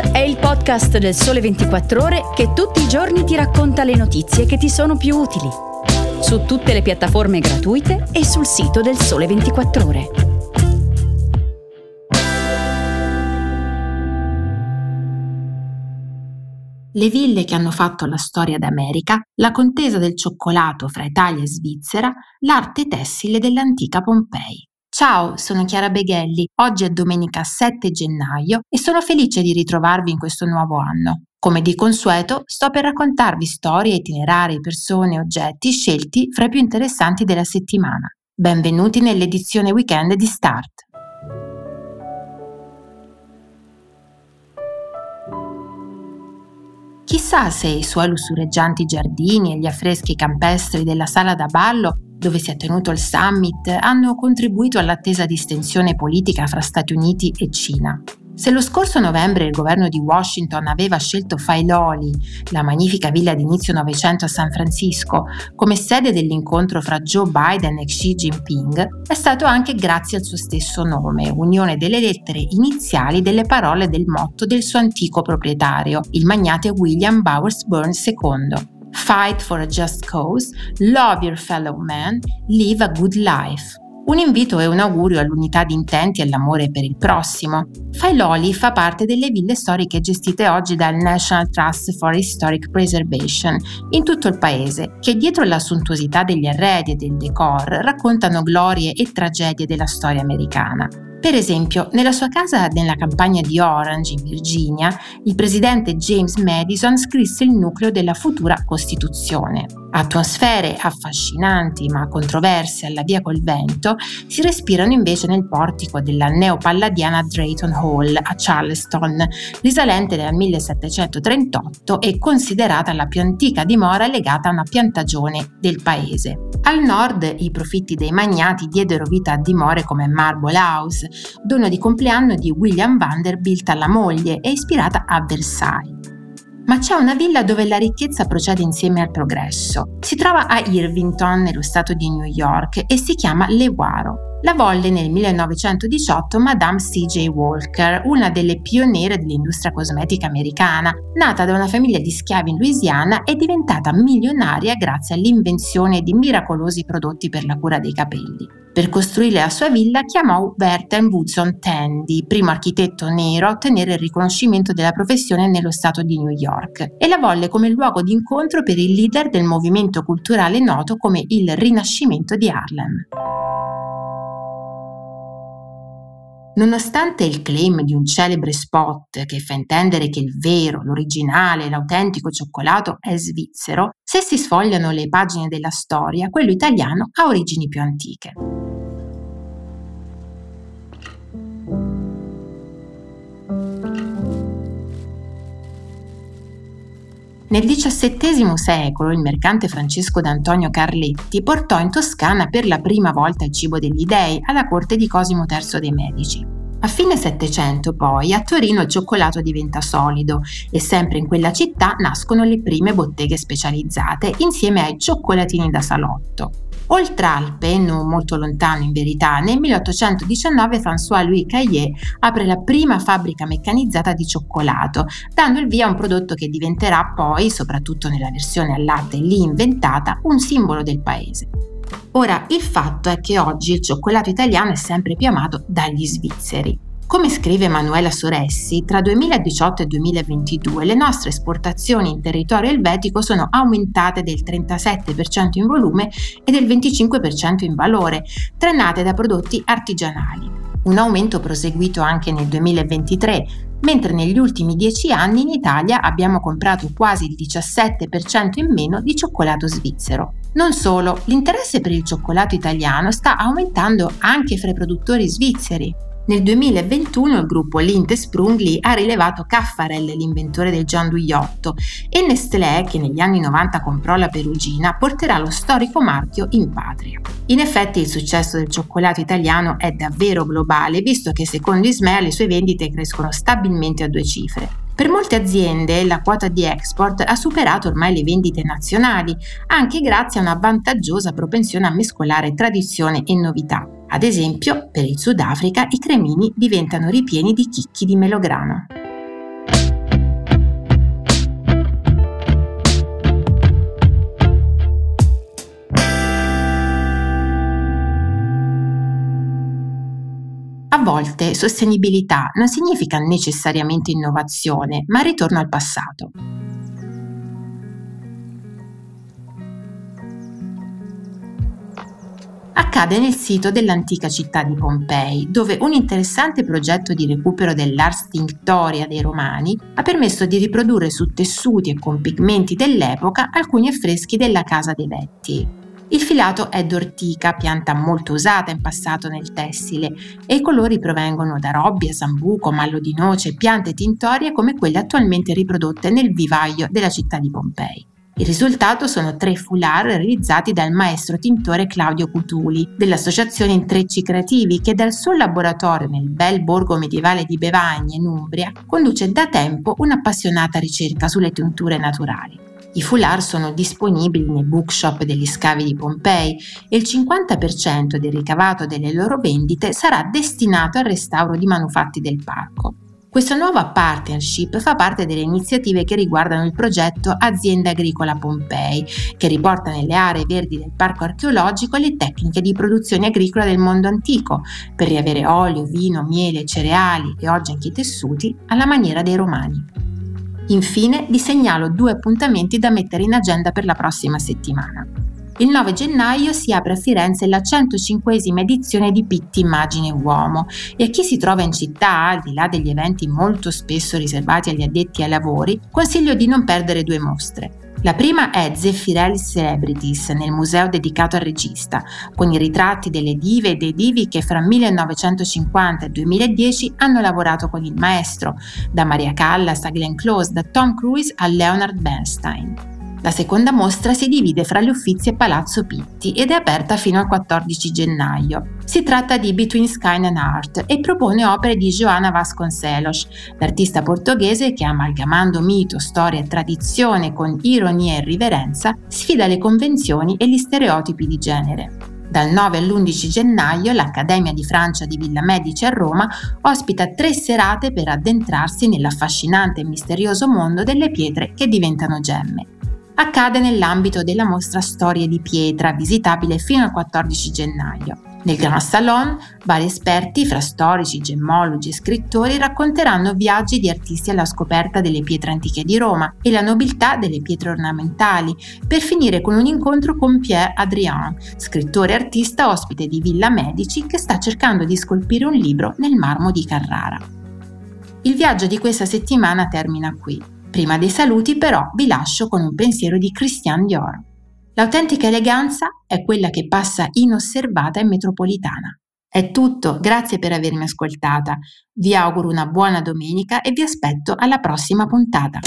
È il podcast del Sole 24 Ore che tutti i giorni ti racconta le notizie che ti sono più utili. Su tutte le piattaforme gratuite e sul sito del Sole 24 Ore. Le ville che hanno fatto la storia d'America, la contesa del cioccolato fra Italia e Svizzera, l'arte tessile dell'antica Pompei. Ciao, sono Chiara Beghelli. Oggi è domenica 7 gennaio e sono felice di ritrovarvi in questo nuovo anno. Come di consueto, sto per raccontarvi storie, itinerari, persone oggetti scelti fra i più interessanti della settimana. Benvenuti nell'edizione weekend di Start. Chissà se i suoi lussureggianti giardini e gli affreschi campestri della sala da ballo dove si è tenuto il summit, hanno contribuito all'attesa distensione politica fra Stati Uniti e Cina. Se lo scorso novembre il governo di Washington aveva scelto Failoli, la magnifica villa di inizio Novecento a San Francisco, come sede dell'incontro fra Joe Biden e Xi Jinping, è stato anche grazie al suo stesso nome, unione delle lettere iniziali delle parole del motto del suo antico proprietario, il magnate William Bowers Burns II. Fight for a just cause, love your fellow man, live a good life. Un invito e un augurio all'unità di intenti e all'amore per il prossimo. Failoli fa parte delle ville storiche gestite oggi dal National Trust for Historic Preservation in tutto il paese, che dietro la sontuosità degli arredi e del decor raccontano glorie e tragedie della storia americana. Per esempio, nella sua casa nella campagna di Orange, in Virginia, il presidente James Madison scrisse il nucleo della futura Costituzione. Atmosfere affascinanti ma controverse alla via col vento si respirano invece nel portico della neopalladiana Drayton Hall a Charleston, risalente dal 1738 e considerata la più antica dimora legata a una piantagione del paese. Al nord i profitti dei magnati diedero vita a dimore come Marble House, dono di compleanno di William Vanderbilt alla moglie e ispirata a Versailles ma c'è una villa dove la ricchezza procede insieme al progresso. Si trova a Irvington, nello stato di New York, e si chiama Lewaro. La volle nel 1918 Madame C.J. Walker, una delle pioniere dell'industria cosmetica americana, nata da una famiglia di schiavi in Louisiana e diventata milionaria grazie all'invenzione di miracolosi prodotti per la cura dei capelli. Per costruire la sua villa chiamò Bertha Woodson Tandy, primo architetto nero a ottenere il riconoscimento della professione nello stato di New York, e la volle come luogo di incontro per il leader del movimento culturale noto come il Rinascimento di Harlem. Nonostante il claim di un celebre spot che fa intendere che il vero, l'originale, l'autentico cioccolato è svizzero, se si sfogliano le pagine della storia, quello italiano ha origini più antiche. Nel XVII secolo il mercante Francesco d'Antonio Carletti portò in Toscana per la prima volta il cibo degli dei alla corte di Cosimo III dei Medici. A fine Settecento poi a Torino il cioccolato diventa solido e sempre in quella città nascono le prime botteghe specializzate insieme ai cioccolatini da salotto. Oltre Alpe, non molto lontano in verità, nel 1819 François-Louis Caillet apre la prima fabbrica meccanizzata di cioccolato, dando il via a un prodotto che diventerà poi, soprattutto nella versione al latte lì inventata, un simbolo del paese. Ora, il fatto è che oggi il cioccolato italiano è sempre più amato dagli svizzeri. Come scrive Emanuela Soressi, tra 2018 e 2022 le nostre esportazioni in territorio elvetico sono aumentate del 37% in volume e del 25% in valore, trainate da prodotti artigianali. Un aumento proseguito anche nel 2023, mentre negli ultimi dieci anni in Italia abbiamo comprato quasi il 17% in meno di cioccolato svizzero. Non solo, l'interesse per il cioccolato italiano sta aumentando anche fra i produttori svizzeri. Nel 2021 il gruppo Linte Sprungli ha rilevato Caffarel, l'inventore del gianduiotto, e Nestlé, che negli anni 90 comprò la Perugina, porterà lo storico marchio in patria. In effetti il successo del cioccolato italiano è davvero globale, visto che secondo Ismea le sue vendite crescono stabilmente a due cifre. Per molte aziende la quota di export ha superato ormai le vendite nazionali, anche grazie a una vantaggiosa propensione a mescolare tradizione e novità. Ad esempio, per il Sudafrica i cremini diventano ripieni di chicchi di melograno. A volte sostenibilità non significa necessariamente innovazione, ma ritorno al passato. Accade nel sito dell'antica città di Pompei, dove un interessante progetto di recupero dell'ars tinctoria dei Romani ha permesso di riprodurre su tessuti e con pigmenti dell'epoca alcuni affreschi della Casa dei Vetti. Il filato è d'ortica, pianta molto usata in passato nel tessile, e i colori provengono da robbia, sambuco, mallo di noce, piante tintorie come quelle attualmente riprodotte nel vivaio della città di Pompei. Il risultato sono tre foulard realizzati dal maestro tintore Claudio Cutuli dell'associazione Intrecci Creativi che dal suo laboratorio nel bel borgo medievale di Bevagne in Umbria conduce da tempo un'appassionata ricerca sulle tinture naturali. I foulard sono disponibili nei bookshop degli scavi di Pompei e il 50% del ricavato delle loro vendite sarà destinato al restauro di manufatti del parco. Questa nuova partnership fa parte delle iniziative che riguardano il progetto Azienda Agricola Pompei, che riporta nelle aree verdi del parco archeologico le tecniche di produzione agricola del mondo antico, per riavere olio, vino, miele, cereali e oggi anche i tessuti alla maniera dei romani. Infine vi segnalo due appuntamenti da mettere in agenda per la prossima settimana. Il 9 gennaio si apre a Firenze la 105esima edizione di Pitti Immagine Uomo e a chi si trova in città, al di là degli eventi molto spesso riservati agli addetti ai lavori, consiglio di non perdere due mostre. La prima è Zeffirelli Celebrities nel museo dedicato al regista, con i ritratti delle dive e dei divi che fra 1950 e 2010 hanno lavorato con il maestro, da Maria Callas a Glenn Close, da Tom Cruise a Leonard Bernstein. La seconda mostra si divide fra gli Uffizi e Palazzo Pitti ed è aperta fino al 14 gennaio. Si tratta di Between Sky and Art e propone opere di Joana Vasconcelos, l'artista portoghese che amalgamando mito, storia e tradizione con ironia e riverenza sfida le convenzioni e gli stereotipi di genere. Dal 9 all'11 gennaio l'Accademia di Francia di Villa Medici a Roma ospita tre serate per addentrarsi nell'affascinante e misterioso mondo delle pietre che diventano gemme accade nell'ambito della mostra Storie di pietra, visitabile fino al 14 gennaio. Nel Grand Salon, vari esperti, fra storici, gemmologi e scrittori, racconteranno viaggi di artisti alla scoperta delle pietre antiche di Roma e la nobiltà delle pietre ornamentali, per finire con un incontro con Pierre Adrien, scrittore e artista ospite di Villa Medici che sta cercando di scolpire un libro nel marmo di Carrara. Il viaggio di questa settimana termina qui. Prima dei saluti però vi lascio con un pensiero di Christian Dior. L'autentica eleganza è quella che passa inosservata in metropolitana. È tutto, grazie per avermi ascoltata. Vi auguro una buona domenica e vi aspetto alla prossima puntata.